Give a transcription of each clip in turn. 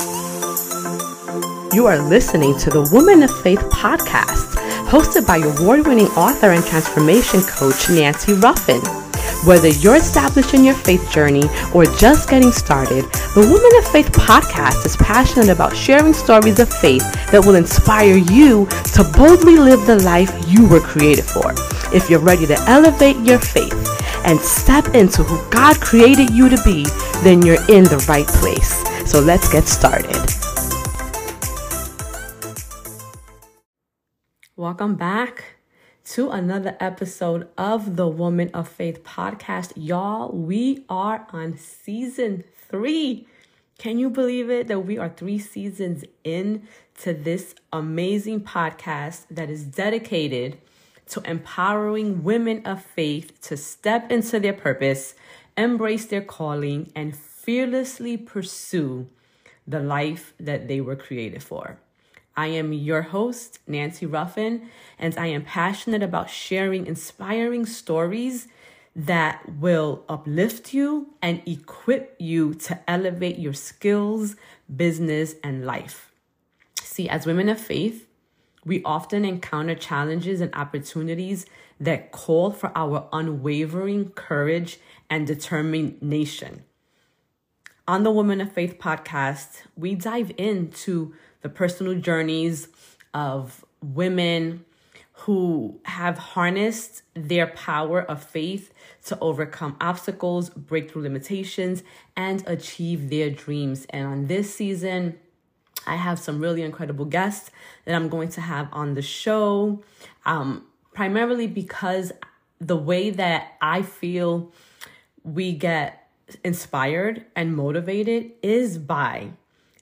You are listening to the Woman of Faith podcast, hosted by award winning author and transformation coach Nancy Ruffin. Whether you're establishing your faith journey or just getting started, the Woman of Faith podcast is passionate about sharing stories of faith that will inspire you to boldly live the life you were created for. If you're ready to elevate your faith and step into who God created you to be, then you're in the right place. So let's get started. Welcome back to another episode of the Woman of Faith podcast. Y'all, we are on season three. Can you believe it that we are three seasons in to this amazing podcast that is dedicated to empowering women of faith to step into their purpose, embrace their calling, and fearlessly pursue the life that they were created for. I am your host, Nancy Ruffin, and I am passionate about sharing inspiring stories that will uplift you and equip you to elevate your skills, business, and life. See, as women of faith, we often encounter challenges and opportunities that call for our unwavering courage and determination. On the Woman of Faith podcast, we dive into the personal journeys of women who have harnessed their power of faith to overcome obstacles, break through limitations, and achieve their dreams. And on this season, I have some really incredible guests that I'm going to have on the show, um, primarily because the way that I feel we get inspired and motivated is by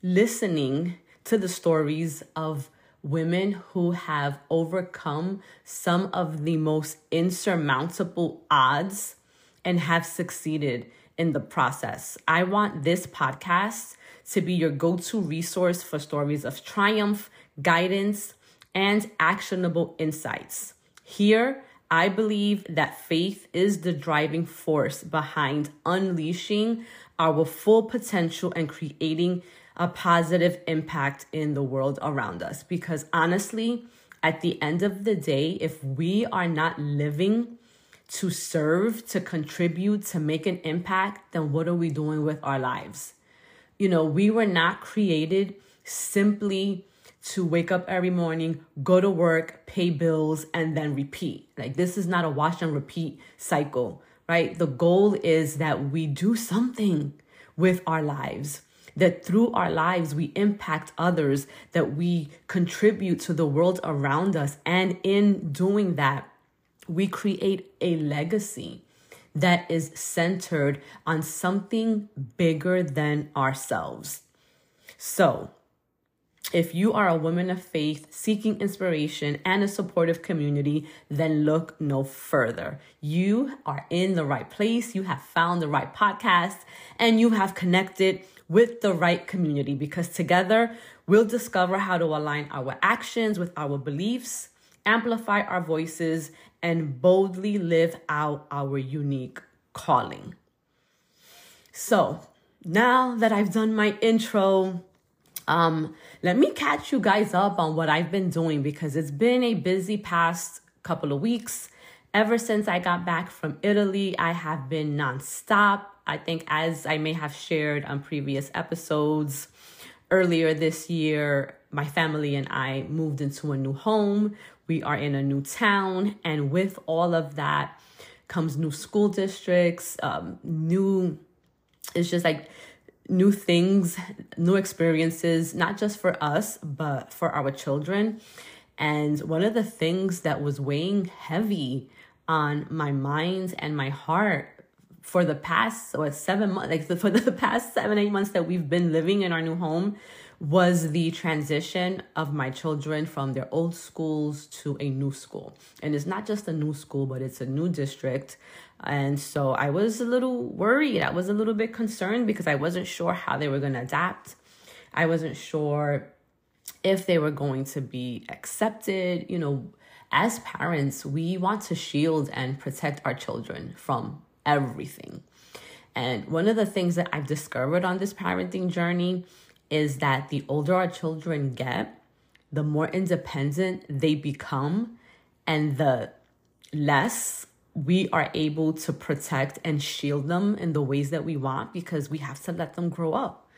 listening to the stories of women who have overcome some of the most insurmountable odds and have succeeded in the process. I want this podcast to be your go to resource for stories of triumph, guidance, and actionable insights. Here, I believe that faith is the driving force behind unleashing our full potential and creating a positive impact in the world around us. Because honestly, at the end of the day, if we are not living to serve, to contribute, to make an impact, then what are we doing with our lives? You know, we were not created simply to wake up every morning, go to work, pay bills, and then repeat. Like, this is not a wash and repeat cycle, right? The goal is that we do something with our lives that through our lives we impact others, that we contribute to the world around us. And in doing that, we create a legacy that is centered on something bigger than ourselves. So, if you are a woman of faith seeking inspiration and a supportive community, then look no further. You are in the right place. You have found the right podcast and you have connected with the right community because together we'll discover how to align our actions with our beliefs, amplify our voices, and boldly live out our unique calling. So, now that I've done my intro, um, let me catch you guys up on what I've been doing because it's been a busy past couple of weeks. Ever since I got back from Italy, I have been nonstop I think, as I may have shared on previous episodes, earlier this year, my family and I moved into a new home. We are in a new town. And with all of that comes new school districts, um, new, it's just like new things, new experiences, not just for us, but for our children. And one of the things that was weighing heavy on my mind and my heart for the past what seven months like for the past seven eight months that we've been living in our new home was the transition of my children from their old schools to a new school and it's not just a new school but it's a new district and so i was a little worried. I was a little bit concerned because i wasn't sure how they were going to adapt. I wasn't sure if they were going to be accepted you know. As parents we want to shield and protect our children from everything. And one of the things that I've discovered on this parenting journey is that the older our children get, the more independent they become, and the less we are able to protect and shield them in the ways that we want because we have to let them grow up.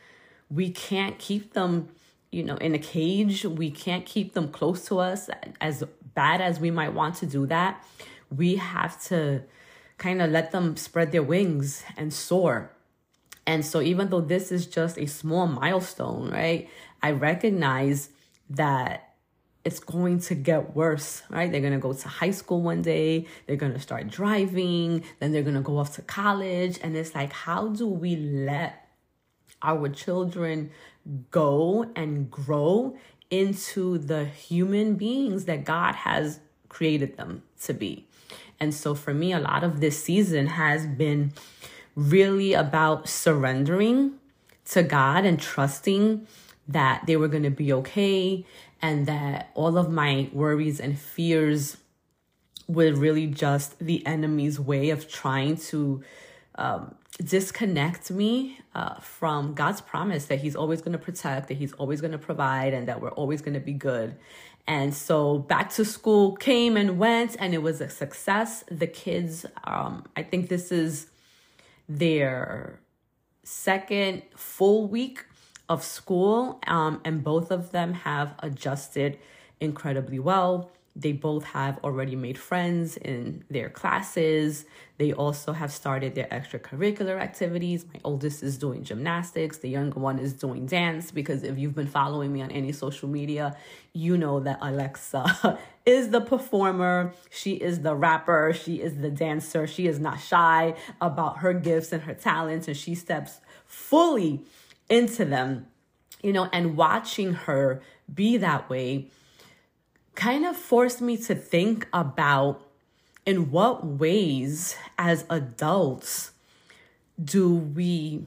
We can't keep them, you know, in a cage. We can't keep them close to us as bad as we might want to do that. We have to kind of let them spread their wings and soar. And so, even though this is just a small milestone, right, I recognize that it's going to get worse, right? They're going to go to high school one day, they're going to start driving, then they're going to go off to college. And it's like, how do we let our children go and grow into the human beings that God has created them to be? And so for me, a lot of this season has been really about surrendering to God and trusting that they were going to be okay and that all of my worries and fears were really just the enemy's way of trying to um, disconnect me uh, from God's promise that He's always going to protect, that He's always going to provide, and that we're always going to be good. And so back to school came and went, and it was a success. The kids, um, I think this is their second full week of school, um, and both of them have adjusted incredibly well. They both have already made friends in their classes. They also have started their extracurricular activities. My oldest is doing gymnastics, the younger one is doing dance. Because if you've been following me on any social media, you know that Alexa is the performer, she is the rapper, she is the dancer. She is not shy about her gifts and her talents, and she steps fully into them, you know, and watching her be that way kind of forced me to think about in what ways as adults do we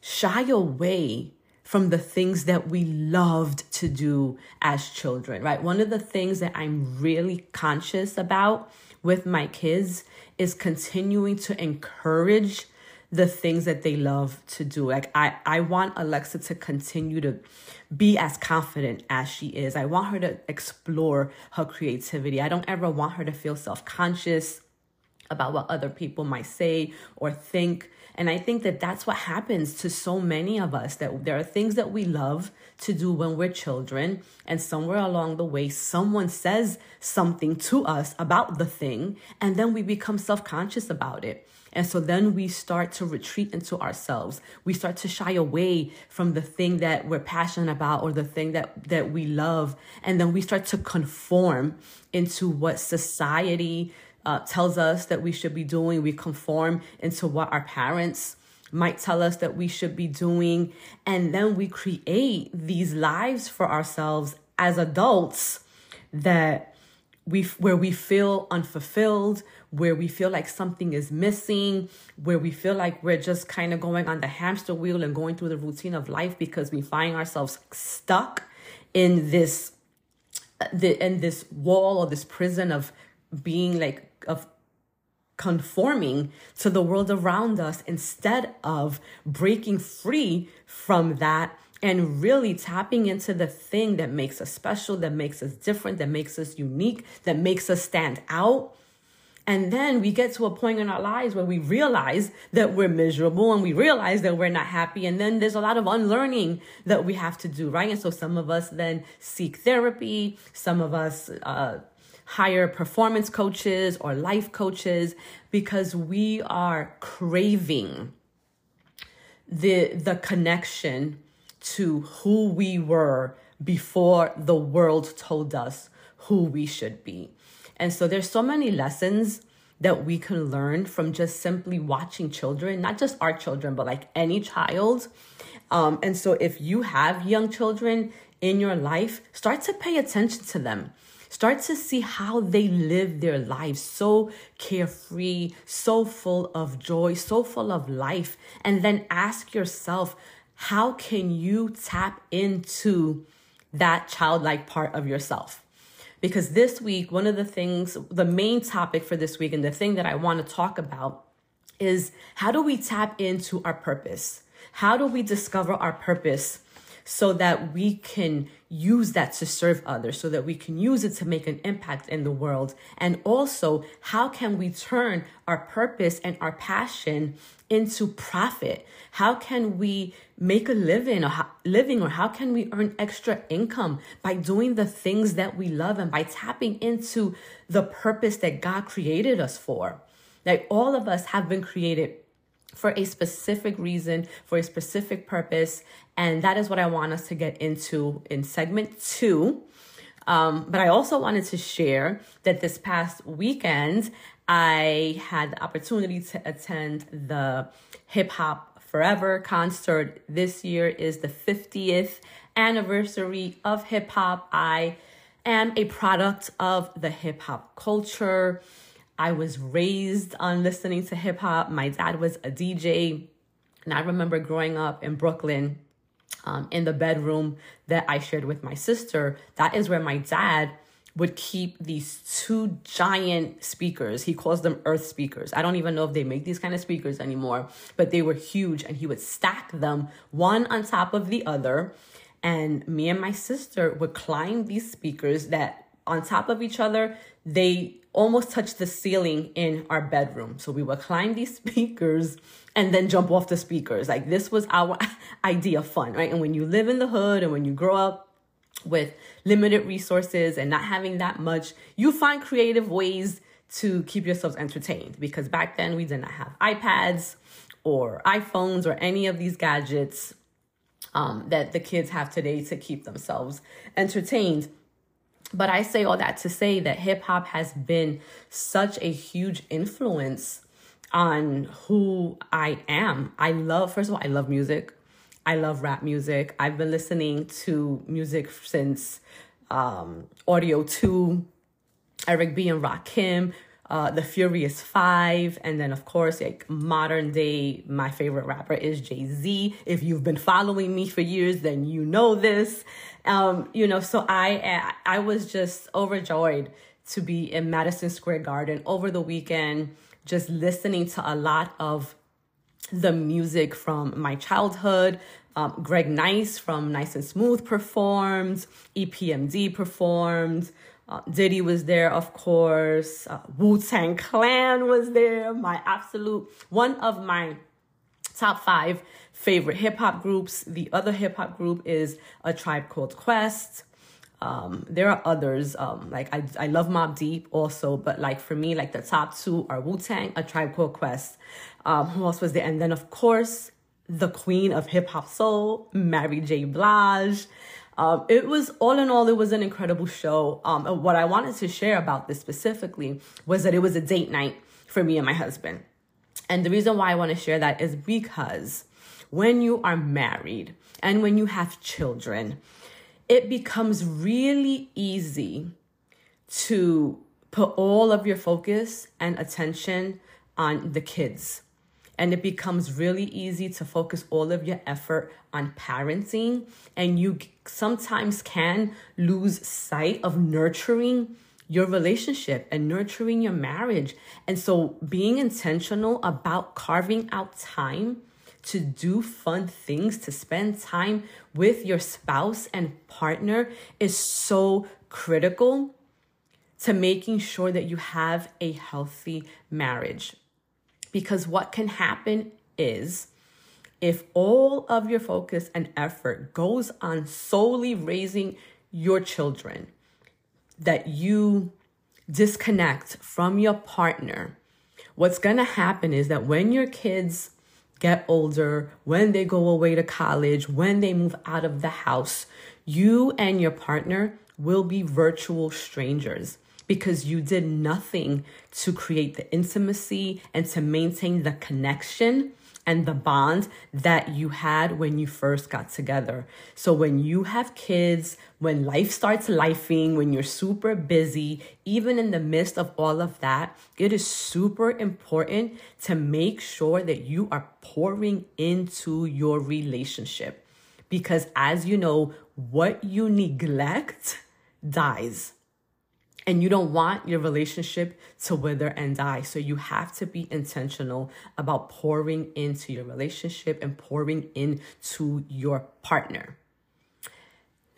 shy away from the things that we loved to do as children, right? One of the things that I'm really conscious about with my kids is continuing to encourage the things that they love to do. Like I, I want Alexa to continue to be as confident as she is. I want her to explore her creativity. I don't ever want her to feel self-conscious about what other people might say or think. And I think that that's what happens to so many of us that there are things that we love to do when we're children. And somewhere along the way, someone says something to us about the thing, and then we become self conscious about it. And so then we start to retreat into ourselves. We start to shy away from the thing that we're passionate about or the thing that, that we love. And then we start to conform into what society uh, tells us that we should be doing. We conform into what our parents might tell us that we should be doing. And then we create these lives for ourselves as adults that we where we feel unfulfilled, where we feel like something is missing, where we feel like we're just kind of going on the hamster wheel and going through the routine of life because we find ourselves stuck in this the in this wall or this prison of being like of conforming to the world around us instead of breaking free from that and really tapping into the thing that makes us special, that makes us different, that makes us unique, that makes us stand out. And then we get to a point in our lives where we realize that we're miserable and we realize that we're not happy. And then there's a lot of unlearning that we have to do, right? And so some of us then seek therapy, some of us, uh, hire performance coaches or life coaches because we are craving the the connection to who we were before the world told us who we should be. And so there's so many lessons that we can learn from just simply watching children, not just our children, but like any child. Um, and so if you have young children in your life, start to pay attention to them. Start to see how they live their lives so carefree, so full of joy, so full of life. And then ask yourself, how can you tap into that childlike part of yourself? Because this week, one of the things, the main topic for this week, and the thing that I want to talk about is how do we tap into our purpose? How do we discover our purpose so that we can use that to serve others, so that we can use it to make an impact in the world? And also, how can we turn our purpose and our passion into profit? How can we make a living or how, living or how can we earn extra income by doing the things that we love and by tapping into the purpose that God created us for? Like all of us have been created for a specific reason, for a specific purpose. And that is what I want us to get into in segment two. Um, but I also wanted to share that this past weekend, I had the opportunity to attend the Hip Hop Forever concert. This year is the 50th anniversary of hip hop. I am a product of the hip hop culture. I was raised on listening to hip hop. My dad was a DJ. And I remember growing up in Brooklyn um, in the bedroom that I shared with my sister. That is where my dad would keep these two giant speakers. He calls them earth speakers. I don't even know if they make these kind of speakers anymore, but they were huge and he would stack them one on top of the other. And me and my sister would climb these speakers that on top of each other, they almost touched the ceiling in our bedroom. So we would climb these speakers and then jump off the speakers. Like this was our idea of fun, right? And when you live in the hood and when you grow up with limited resources and not having that much, you find creative ways to keep yourselves entertained because back then we did not have iPads or iPhones or any of these gadgets um, that the kids have today to keep themselves entertained. But I say all that to say that hip hop has been such a huge influence on who I am. I love, first of all, I love music. I love rap music. I've been listening to music since um, Audio 2, Eric B. and Rakim, uh, The Furious Five, and then, of course, like modern day, my favorite rapper is Jay Z. If you've been following me for years, then you know this. Um, you know, so I I was just overjoyed to be in Madison Square Garden over the weekend, just listening to a lot of the music from my childhood. Um, Greg Nice from Nice and Smooth performed, EPMD performed, uh, Diddy was there, of course, uh, Wu Tang Clan was there, my absolute, one of my top five favorite hip hop groups. The other hip hop group is A Tribe Called Quest. Um, there are others, um, like I, I love Mobb Deep also, but like for me, like the top two are Wu Tang, A Tribe Called Quest. Um, who else was there? And then, of course, the queen of hip hop soul, Mary J. Blige. Um, it was all in all, it was an incredible show. Um, what I wanted to share about this specifically was that it was a date night for me and my husband. And the reason why I want to share that is because when you are married and when you have children, it becomes really easy to put all of your focus and attention on the kids. And it becomes really easy to focus all of your effort on parenting. And you sometimes can lose sight of nurturing your relationship and nurturing your marriage. And so being intentional about carving out time to do fun things, to spend time with your spouse and partner is so critical to making sure that you have a healthy marriage. Because what can happen is if all of your focus and effort goes on solely raising your children, that you disconnect from your partner, what's to happen is that when your kids get older, when they go away to college, when they move out of the house, you and your partner will be virtual strangers because you did nothing to create the intimacy and to maintain the connection and the bond that you had when you first got together. So when you have kids, when life starts lifing, when you're super busy, even in the midst of all of that, it is super important to make sure that you are pouring into your relationship. Because as you know, what you neglect dies and you don't want your relationship to wither and die. So you have to be intentional about pouring into your relationship and pouring into your partner.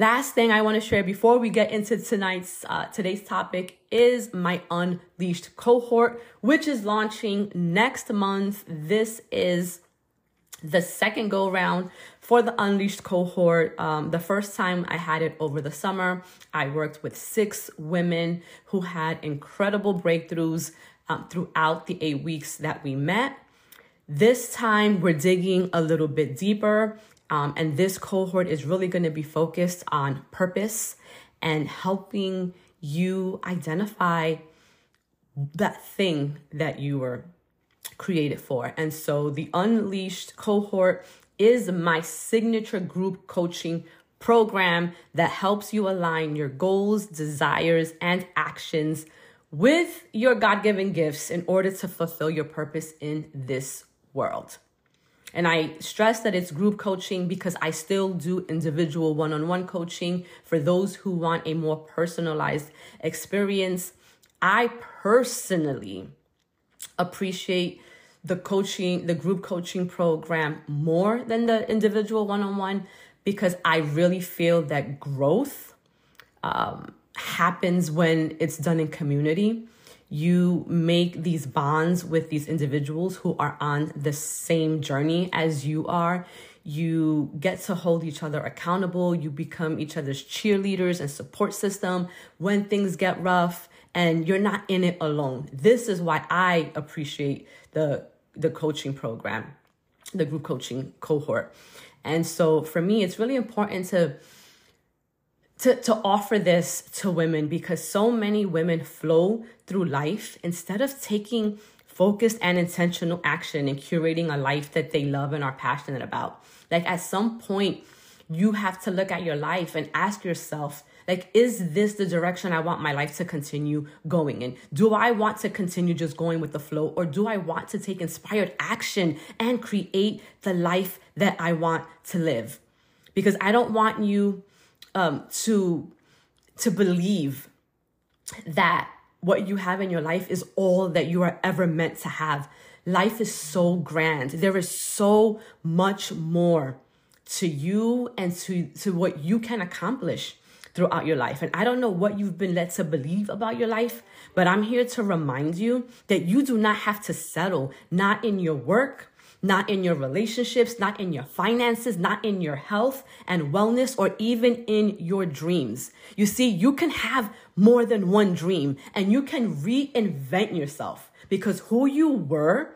Last thing I want to share before we get into tonight's uh, today's topic is my Unleashed cohort, which is launching next month. This is the second go round for the Unleashed cohort. Um, the first time I had it over the summer, I worked with six women who had incredible breakthroughs um, throughout the eight weeks that we met. This time, we're digging a little bit deeper. Um, and this cohort is really going to be focused on purpose and helping you identify that thing that you were created for. And so the Unleashed cohort is my signature group coaching program that helps you align your goals, desires, and actions with your God given gifts in order to fulfill your purpose in this world. And I stress that it's group coaching because I still do individual one on one coaching for those who want a more personalized experience. I personally appreciate the coaching, the group coaching program more than the individual one on one because I really feel that growth um, happens when it's done in community you make these bonds with these individuals who are on the same journey as you are. You get to hold each other accountable. You become each other's cheerleaders and support system when things get rough and you're not in it alone. This is why I appreciate the the coaching program, the group coaching cohort. And so for me, it's really important to to, to offer this to women because so many women flow through life instead of taking focused and intentional action and curating a life that they love and are passionate about. Like at some point, you have to look at your life and ask yourself, like, is this the direction I want my life to continue going in? Do I want to continue just going with the flow or do I want to take inspired action and create the life that I want to live? Because I don't want you um, to to believe that what you have in your life is all that you are ever meant to have. Life is so grand. There is so much more to you and to, to what you can accomplish throughout your life. And I don't know what you've been led to believe about your life, but I'm here to remind you that you do not have to settle, not in your work, not in your relationships, not in your finances, not in your health and wellness, or even in your dreams. You see, you can have more than one dream and you can reinvent yourself because who you were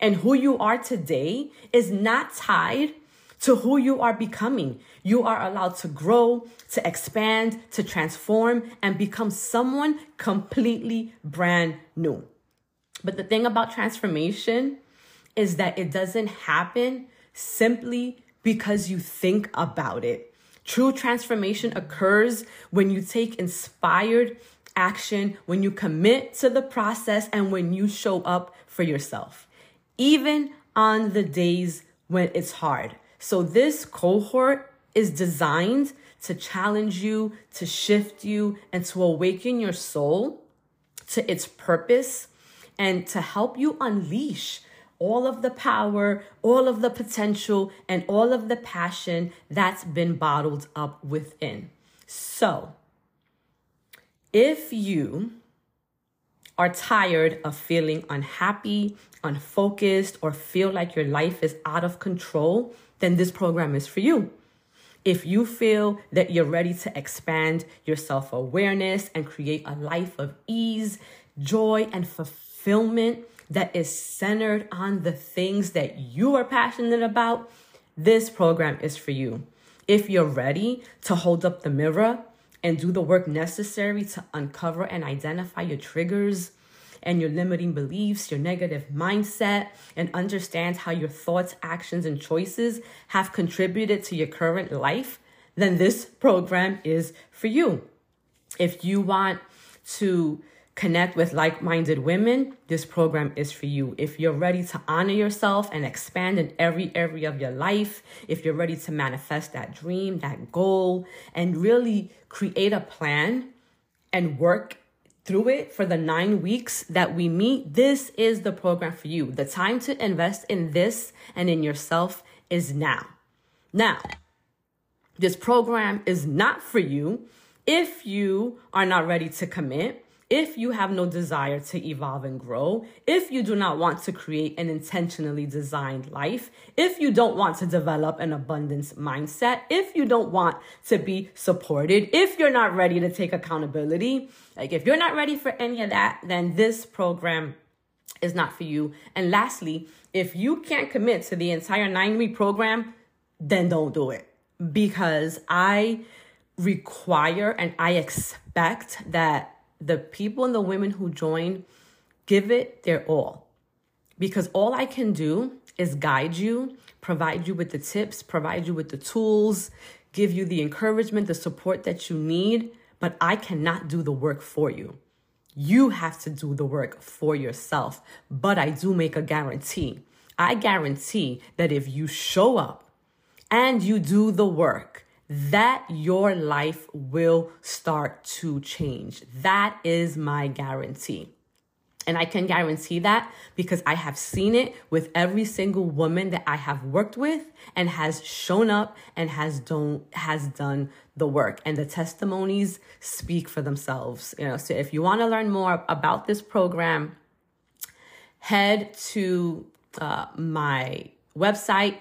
and who you are today is not tied to who you are becoming. You are allowed to grow, to expand, to transform, and become someone completely brand new. But the thing about transformation is that it doesn't happen simply because you think about it. True transformation occurs when you take inspired action, when you commit to the process, and when you show up for yourself, even on the days when it's hard. So, this cohort is designed to challenge you, to shift you, and to awaken your soul to its purpose and to help you unleash all of the power, all of the potential, and all of the passion that's been bottled up within. So, if you are tired of feeling unhappy, unfocused, or feel like your life is out of control, then this program is for you. If you feel that you're ready to expand your self awareness and create a life of ease, joy, and fulfillment, that is centered on the things that you are passionate about, this program is for you. If you're ready to hold up the mirror and do the work necessary to uncover and identify your triggers and your limiting beliefs, your negative mindset, and understand how your thoughts, actions, and choices have contributed to your current life, then this program is for you. If you want to connect with like minded women, this program is for you. If you're ready to honor yourself and expand in every area of your life, if you're ready to manifest that dream, that goal, and really create a plan and work through it for the nine weeks that we meet, this is the program for you. The time to invest in this and in yourself is now. Now, this program is not for you if you are not ready to commit if you have no desire to evolve and grow, if you do not want to create an intentionally designed life, if you don't want to develop an abundance mindset, if you don't want to be supported, if you're not ready to take accountability, like if you're not ready for any of that, then this program is not for you. And lastly, if you can't commit to the entire nine week program, then don't do it because I require and I expect that the people and the women who join give it their all. Because all I can do is guide you, provide you with the tips, provide you with the tools, give you the encouragement, the support that you need, but I cannot do the work for you. You have to do the work for yourself. But I do make a guarantee. I guarantee that if you show up and you do the work, that your life will start to change. That is my guarantee. And I can guarantee that because I have seen it with every single woman that I have worked with and has shown up and has done has done the work. And the testimonies speak for themselves. You know, so if you want to learn more about this program, head to uh, my website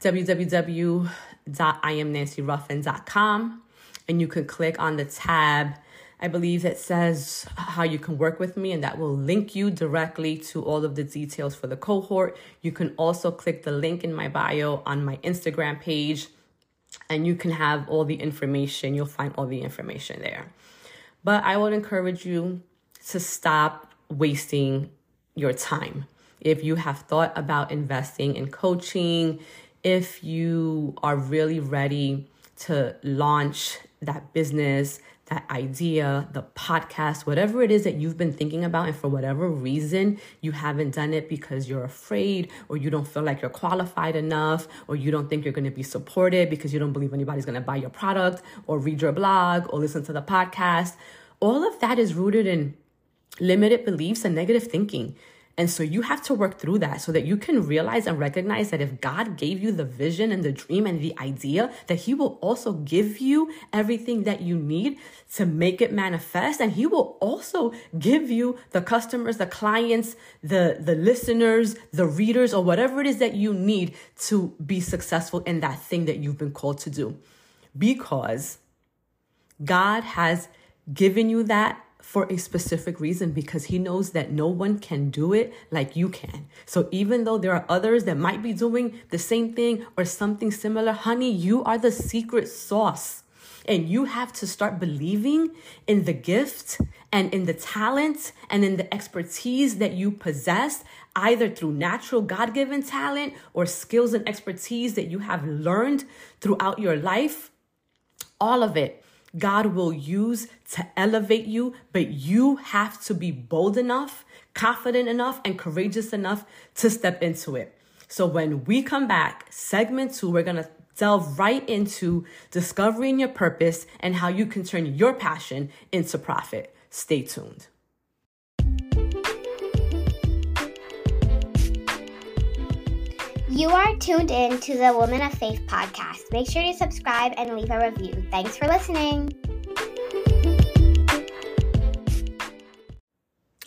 www www.iamnancyruffin.com and you can click on the tab I believe that says how you can work with me, and that will link you directly to all of the details for the cohort. You can also click the link in my bio on my Instagram page, and you can have all the information. You'll find all the information there. But I would encourage you to stop wasting your time. If you have thought about investing in coaching, if you are really ready to launch that business, that idea, the podcast, whatever it is that you've been thinking about, and for whatever reason you haven't done it because you're afraid, or you don't feel like you're qualified enough, or you don't think you're going to be supported because you don't believe anybody's going to buy your product, or read your blog, or listen to the podcast, all of that is rooted in limited beliefs and negative thinking. And so you have to work through that so that you can realize and recognize that if God gave you the vision and the dream and the idea, that He will also give you everything that you need to make it manifest. And He will also give you the customers, the clients, the, the listeners, the readers, or whatever it is that you need to be successful in that thing that you've been called to do. Because God has given you that for a specific reason because he knows that no one can do it like you can. So even though there are others that might be doing the same thing or something similar, honey, you are the secret sauce. And you have to start believing in the gift and in the talent and in the expertise that you possess, either through natural God given talent or skills and expertise that you have learned throughout your life. All of it God will use to elevate you, but you have to be bold enough, confident enough, and courageous enough to step into it. So when we come back, segment two, we're going to delve right into discovering your purpose and how you can turn your passion into profit. Stay tuned. You are tuned in to the Woman of Faith podcast. Make sure to subscribe and leave a review. Thanks for listening.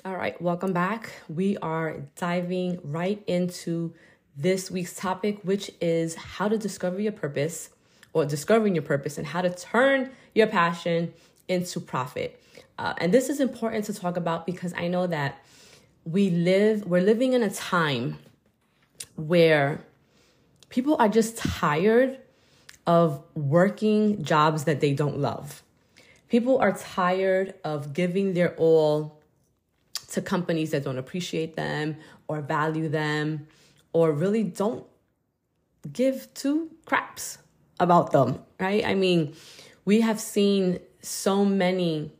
All right, welcome back. We are diving right into this week's topic, which is how to discover your purpose or discovering your purpose and how to turn your passion into profit. Uh, and this is important to talk about because I know that we live, we're living in a time where people are just tired of working jobs that they don't love. People are tired of giving their all to companies that don't appreciate them or value them or really don't give two craps about them, right? I mean, we have seen so many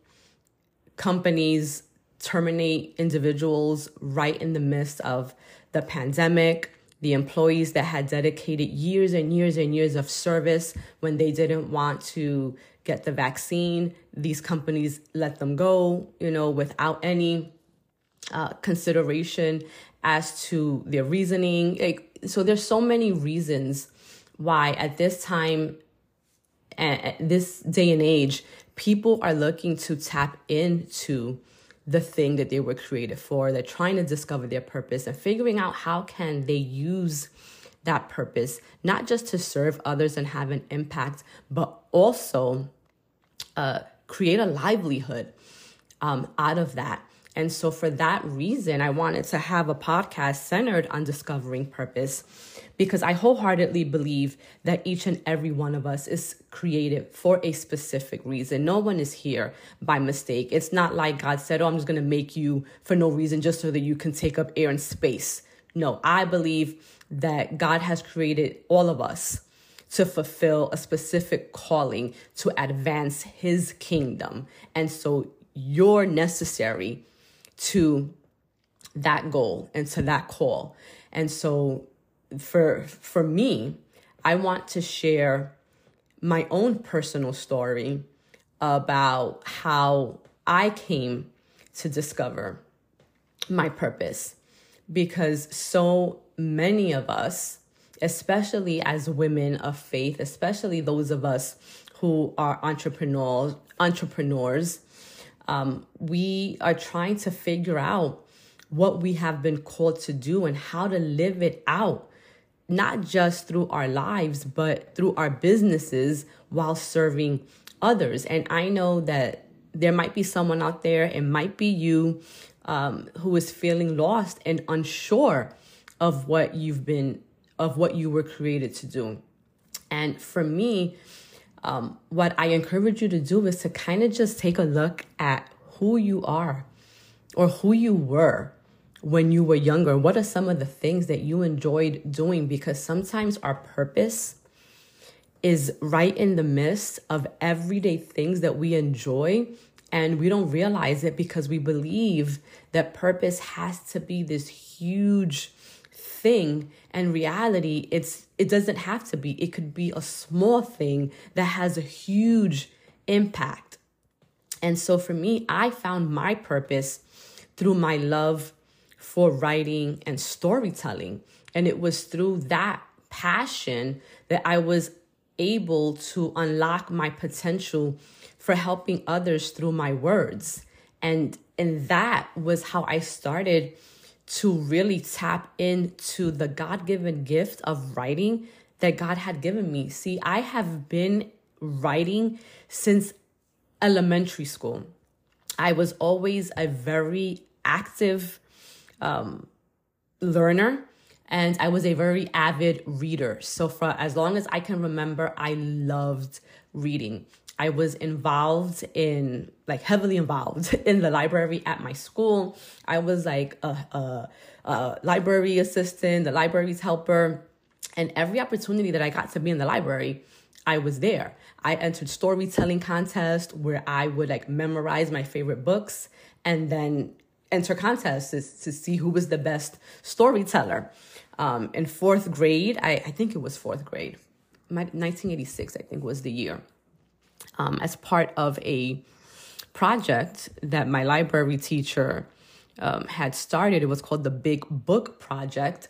companies terminate individuals right in the midst of the pandemic the employees that had dedicated years and years and years of service when they didn't want to get the vaccine these companies let them go you know without any uh, consideration as to their reasoning. Like, so there's so many reasons why at this time at this day and age, people are looking to tap into the thing that they were created for. They're trying to discover their purpose and figuring out how can they use that purpose, not just to serve others and have an impact, but also uh, create a livelihood um, out of that. And so, for that reason, I wanted to have a podcast centered on discovering purpose because I wholeheartedly believe that each and every one of us is created for a specific reason. No one is here by mistake. It's not like God said, Oh, I'm just going to make you for no reason just so that you can take up air and space. No, I believe that God has created all of us to fulfill a specific calling to advance his kingdom. And so you're necessary to that goal and to that call. And so for for me, I want to share my own personal story about how I came to discover my purpose because so many of us, especially as women of faith, especially those of us who are entrepreneurs, entrepreneurs, um, we are trying to figure out what we have been called to do and how to live it out, not just through our lives, but through our businesses while serving others. And I know that there might be someone out there, it might be you, um, who is feeling lost and unsure of what you've been, of what you were created to do. And for me, um, what I encourage you to do is to kind of just take a look at who you are or who you were when you were younger. What are some of the things that you enjoyed doing? Because sometimes our purpose is right in the midst of everyday things that we enjoy and we don't realize it because we believe that purpose has to be this huge thing and reality it's it doesn't have to be. It could be a small thing that has a huge impact. And so for me i found my purpose through my love for writing and storytelling. And it was through that passion that i was able to unlock my potential for helping others through my words. And and that was how i started to really tap into the God given gift of writing that God had given me. See, I have been writing since elementary school. I was always a very active um, learner and I was a very avid reader. So, for as long as I can remember, I loved reading. I was involved in, like, heavily involved in the library at my school. I was like a, a, a library assistant, the library's helper. And every opportunity that I got to be in the library, I was there. I entered storytelling contests where I would like memorize my favorite books and then enter contests to, to see who was the best storyteller. Um, in fourth grade, I, I think it was fourth grade, 1986, I think was the year um, as part of a project that my library teacher um, had started. It was called the Big Book Project.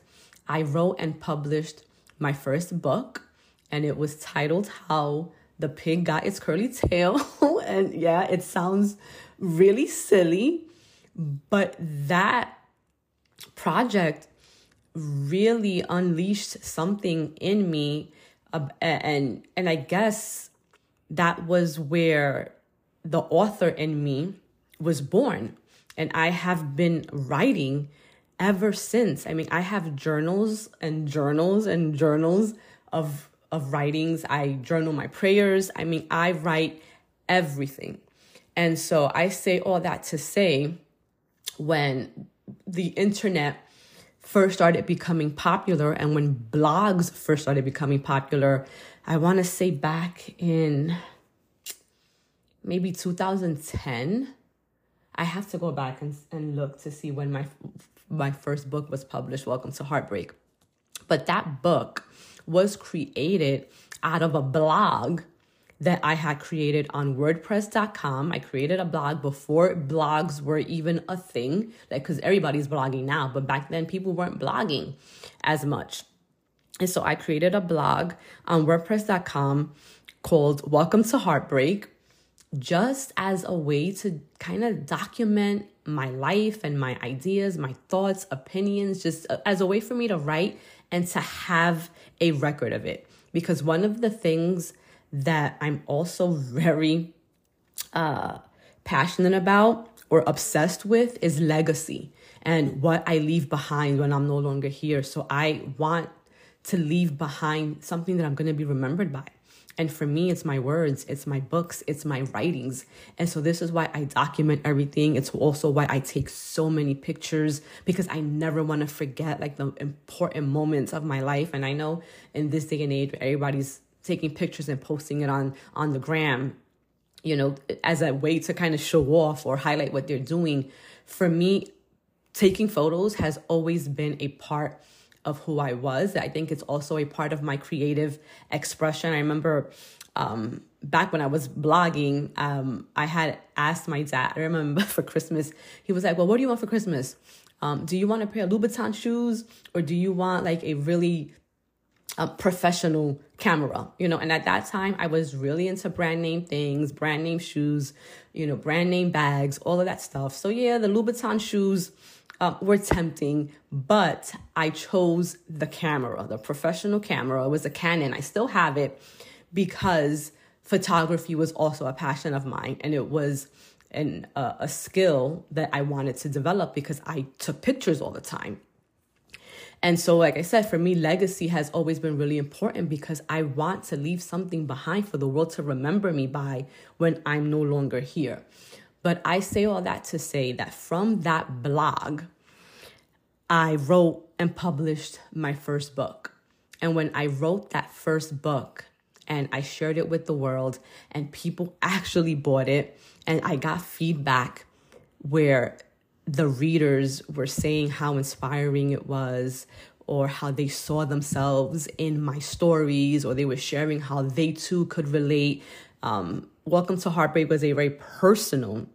I wrote and published my first book, and it was titled How the Pig Got Its Curly Tail. and yeah, it sounds really silly, but that project really unleashed something in me uh, and and I guess that was where the author in me was born. And I have been writing ever since. I mean, I have journals and journals and journals of of writings. I journal my prayers. I mean, I write everything. And so I say all that to say when the internet first started becoming popular and when blogs first started becoming popular, I want to say back in maybe 2010. I have to go back and, and look to see when my my first book was published, Welcome to Heartbreak. But that book was created out of a blog that I had created on WordPress.com. I created a blog before blogs were even a thing, like because everybody's blogging now, but back then people weren't blogging as much. And so I created a blog on WordPress.com called Welcome to Heartbreak, just as a way to kind of document my life and my ideas, my thoughts, opinions, just as a way for me to write and to have a record of it. Because one of the things that I'm also very uh, passionate about or obsessed with is legacy and what I leave behind when I'm no longer here. So I want to leave behind something that I'm going to be remembered by. And for me, it's my words, it's my books, it's my writings. And so this is why I document everything. It's also why I take so many pictures because I never want to forget like the important moments of my life. And I know in this day and age, everybody's taking pictures and posting it on on the gram, you know, as a way to kind of show off or highlight what they're doing. For me, taking photos has always been a part of who I was. I think it's also a part of my creative expression. I remember um, back when I was blogging, um, I had asked my dad, I remember for Christmas, he was like, Well, what do you want for Christmas? Um, do you want a pair of Louboutin shoes or do you want like a really uh, professional camera? You know, and at that time, I was really into brand name things, brand name shoes, you know, brand name bags, all of that stuff. So, yeah, the Louboutin shoes uh, were tempting, but I chose the camera, the professional camera. It was a Canon. I still have it because photography was also a passion of mine, and it was an uh, a skill that I wanted to develop because I took pictures all the time. And so, like I said, for me, legacy has always been really important because I want to leave something behind for the world to remember me by when I'm no longer here. But I say all that to say that from that blog, I wrote and published my first book. And when I wrote that first book and I shared it with the world, and people actually bought it, and I got feedback where the readers were saying how inspiring it was, or how they saw themselves in my stories, or they were sharing how they too could relate. Um, Welcome to Heartbreak was a very personal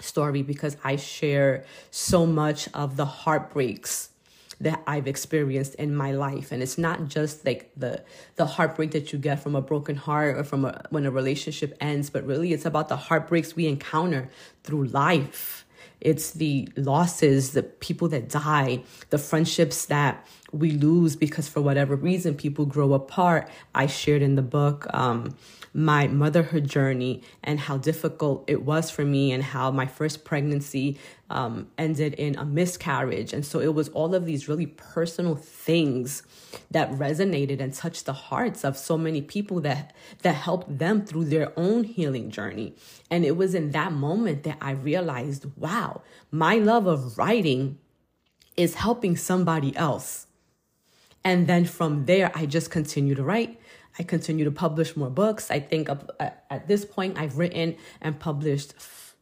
story because I share so much of the heartbreaks that I've experienced in my life. And it's not just like the the heartbreak that you get from a broken heart or from a, when a relationship ends but really it's about the heartbreaks we encounter through life. It's the losses the people that die the friendships that we lose because for whatever reason people grow apart. I shared in the book um, my motherhood journey and how difficult it was for me and how my first pregnancy um, ended in a miscarriage. And so it was all of these really personal things that resonated and touched the hearts of so many people that that helped them through their own healing journey. And it was in that moment that I realized, wow, my love of writing is helping somebody else. And then from there, I just continue to write. I continue to publish more books. I think at this point, I've written and published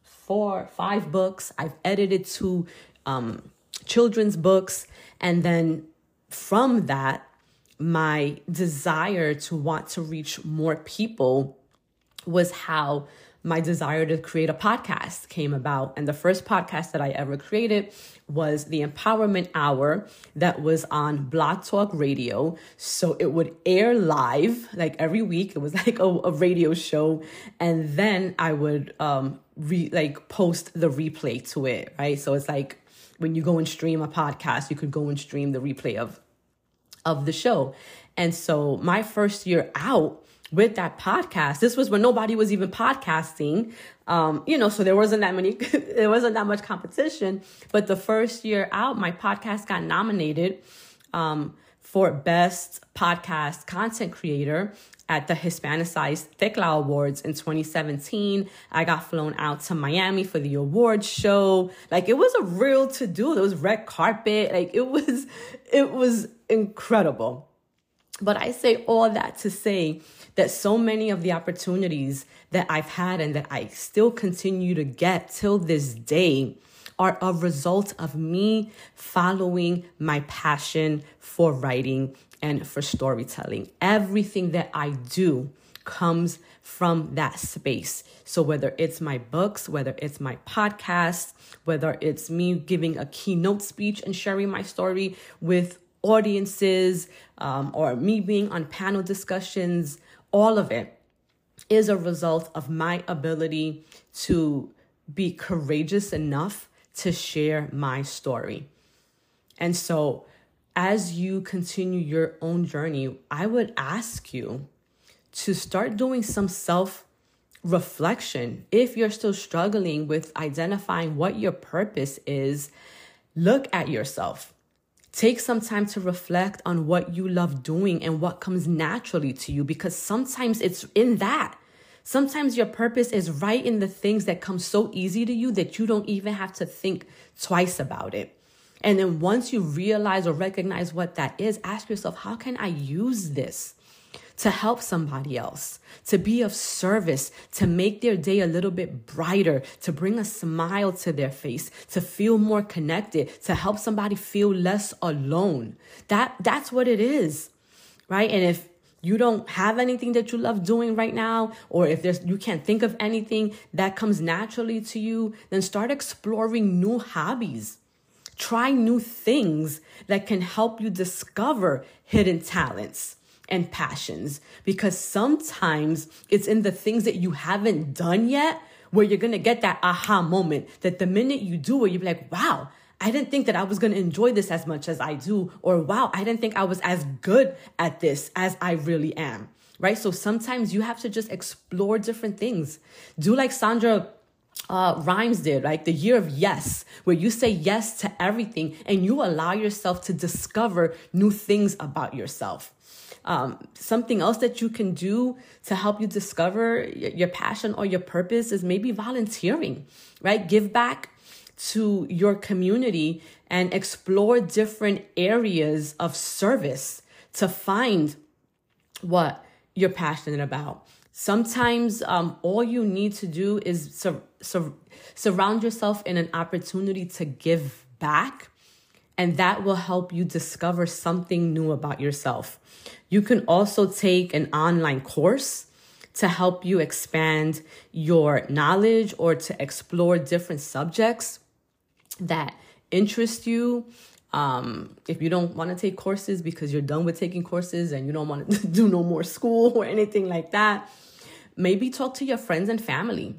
four, five books. I've edited two um, children's books. And then from that, my desire to want to reach more people was how my desire to create a podcast came about. And the first podcast that I ever created was the Empowerment Hour that was on Blog Talk Radio. So it would air live like every week. It was like a, a radio show. And then I would um re like post the replay to it, right? So it's like when you go and stream a podcast, you could go and stream the replay of of the show. And so my first year out, with that podcast. This was when nobody was even podcasting. Um, you know, so there wasn't that many, there wasn't that much competition. But the first year out, my podcast got nominated um, for Best Podcast Content Creator at the Hispanicized Tecla Awards in 2017. I got flown out to Miami for the awards show. Like it was a real to do. There was red carpet. Like it was, it was incredible. But I say all that to say that so many of the opportunities that I've had and that I still continue to get till this day are a result of me following my passion for writing and for storytelling. Everything that I do comes from that space. So whether it's my books, whether it's my podcast, whether it's me giving a keynote speech and sharing my story with audiences, um, or me being on panel discussions, all of it is a result of my ability to be courageous enough to share my story. And so, as you continue your own journey, I would ask you to start doing some self reflection. If you're still struggling with identifying what your purpose is, look at yourself. Take some time to reflect on what you love doing and what comes naturally to you because sometimes it's in that. Sometimes your purpose is right in the things that come so easy to you that you don't even have to think twice about it. And then once you realize or recognize what that is, ask yourself, how can I use this? To help somebody else, to be of service, to make their day a little bit brighter, to bring a smile to their face, to feel more connected, to help somebody feel less alone. That that's what it is. Right? And if you don't have anything that you love doing right now or if there's you can't think of anything that comes naturally to you, then start exploring new hobbies Try new things that can help you discover hidden talents and passions because sometimes it's in the things that you haven't done yet where you're to get that aha moment that the minute you do it, you'll be like, wow, I didn't think that I was to enjoy this as much as I do. Or wow, I didn't think I was as good at this as I really am. Right. So sometimes you have to just explore different things. Do like Shonda uh, Rhimes did, like the year of yes, where you say yes to everything and you allow yourself to discover new things about yourself. Um, something else that you can do to help you discover your passion or your purpose is maybe volunteering, right? Give back to your community and explore different areas of service to find what you're passionate about. Sometimes um, all you need to do is sur- sur- surround yourself in an opportunity to give back, and that will help you discover something new about yourself. You can also take an online course to help you expand your knowledge or to explore different subjects that interest you. Um, if you don't want to take courses because you're done with taking courses and you don't want to do no more school or anything like that, maybe talk to your friends and family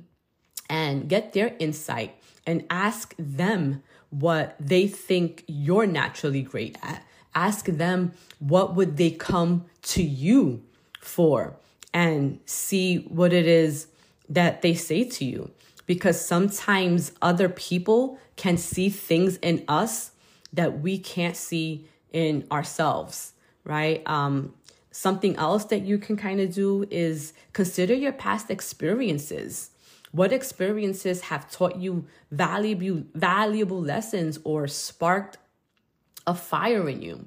and get their insight and ask them what they think you're naturally great at. Ask them what would they come to you for and see what it is that they say to you because sometimes other people can see things in us that we can't see in ourselves, right? Um, something else that you can kind of do is consider your past experiences. What experiences have taught you valuable valuable lessons or sparked a fire in you?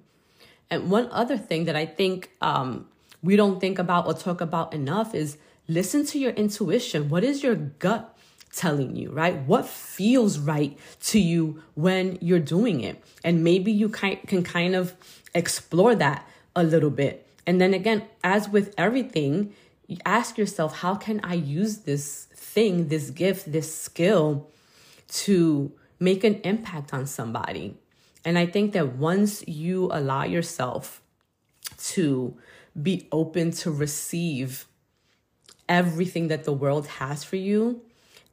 And one other thing that I think um, we don't think about or talk about enough is listen to your intuition. What is your gut telling you, right? What feels right to you when you're doing it? And maybe you can kind of explore that a little bit. And then again, as with everything, you ask yourself, how can I use this thing, this gift, this skill to make an impact on somebody? And I think that once you allow yourself to be open to receive everything that the world has for you,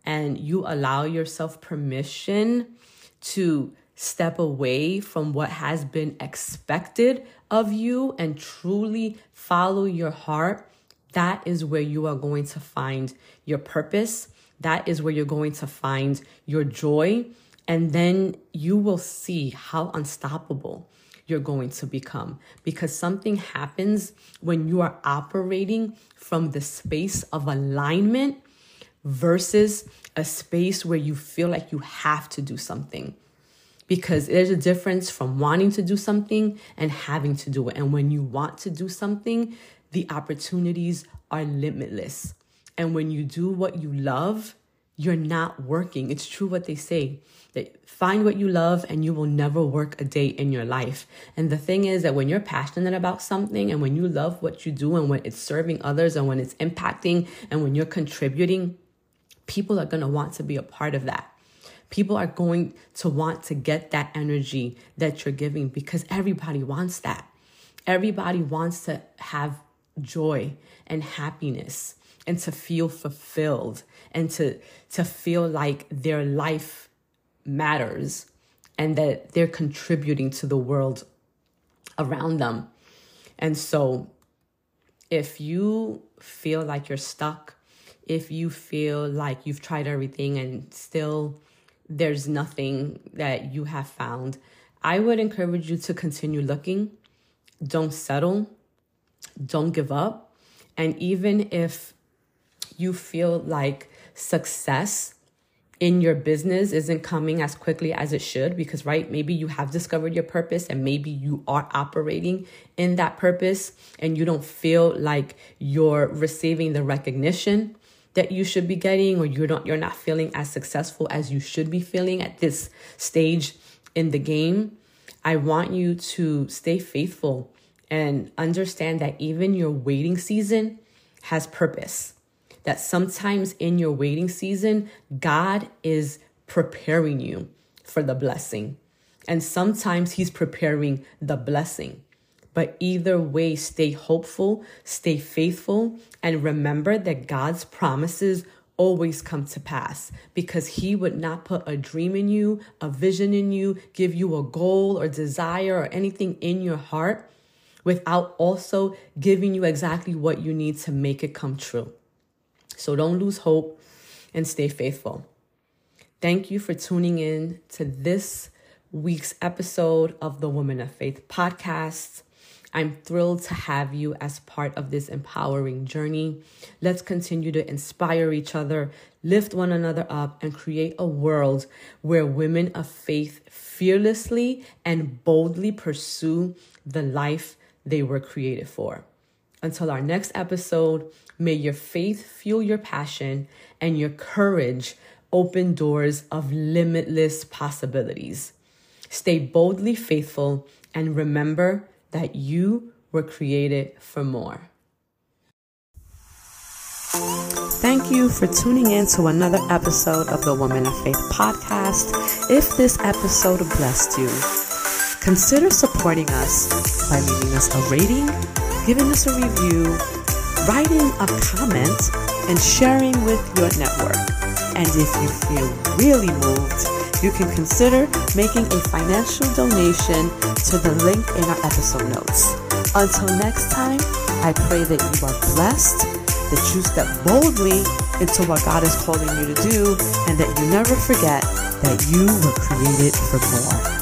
and you allow yourself permission to step away from what has been expected of you and truly follow your heart, that is where you are going to find your purpose. That is where you're going to find your joy. And then you will see how unstoppable you're going to become because something happens when you are operating from the space of alignment versus a space where you feel like you have to do something because there's a difference from wanting to do something and having to do it. And when you want to do something, the opportunities are limitless. And when you do what you love, you're not working. It's true what they say that find what you love and you will never work a day in your life. And the thing is that when you're passionate about something and when you love what you do and when it's serving others and when it's impacting and when you're contributing, people are going to want to be a part of that. People are going to want to get that energy that you're giving because everybody wants that. Everybody wants to have joy and happiness. and to feel fulfilled and to to feel like their life matters and that they're contributing to the world around them. And so if you feel like you're stuck, if you feel like you've tried everything and still there's nothing that you have found, I would encourage you to continue looking. Don't settle. Don't give up. And even if you feel like success in your business isn't coming as quickly as it should because right maybe you have discovered your purpose and maybe you are operating in that purpose and you don't feel like you're receiving the recognition that you should be getting or you're not you're not feeling as successful as you should be feeling at this stage in the game. I want you to stay faithful and understand that even your waiting season has purpose that sometimes in your waiting season, God is preparing you for the blessing. And sometimes He's preparing the blessing. But either way, stay hopeful, stay faithful, and remember that God's promises always come to pass because He would not put a dream in you, a vision in you, give you a goal or desire or anything in your heart without also giving you exactly what you need to make it come true. So don't lose hope and stay faithful. Thank you for tuning in to this week's episode of the Woman of Faith podcast. I'm thrilled to have you as part of this empowering journey. Let's continue to inspire each other, lift one another up, and create a world where women of faith fearlessly and boldly pursue the life they were created for. Until our next episode, may your faith fuel your passion and your courage open doors of limitless possibilities. Stay boldly faithful and remember that you were created for more. Thank you for tuning in to another episode of the Woman of Faith podcast. If this episode blessed you, consider supporting us by leaving us a rating giving us a review, writing a comment, and sharing with your network. And if you feel really moved, you can consider making a financial donation to the link in our episode notes. Until next time, I pray that you are blessed, that you step boldly into what God is calling you to do, and that you never forget that you were created for more.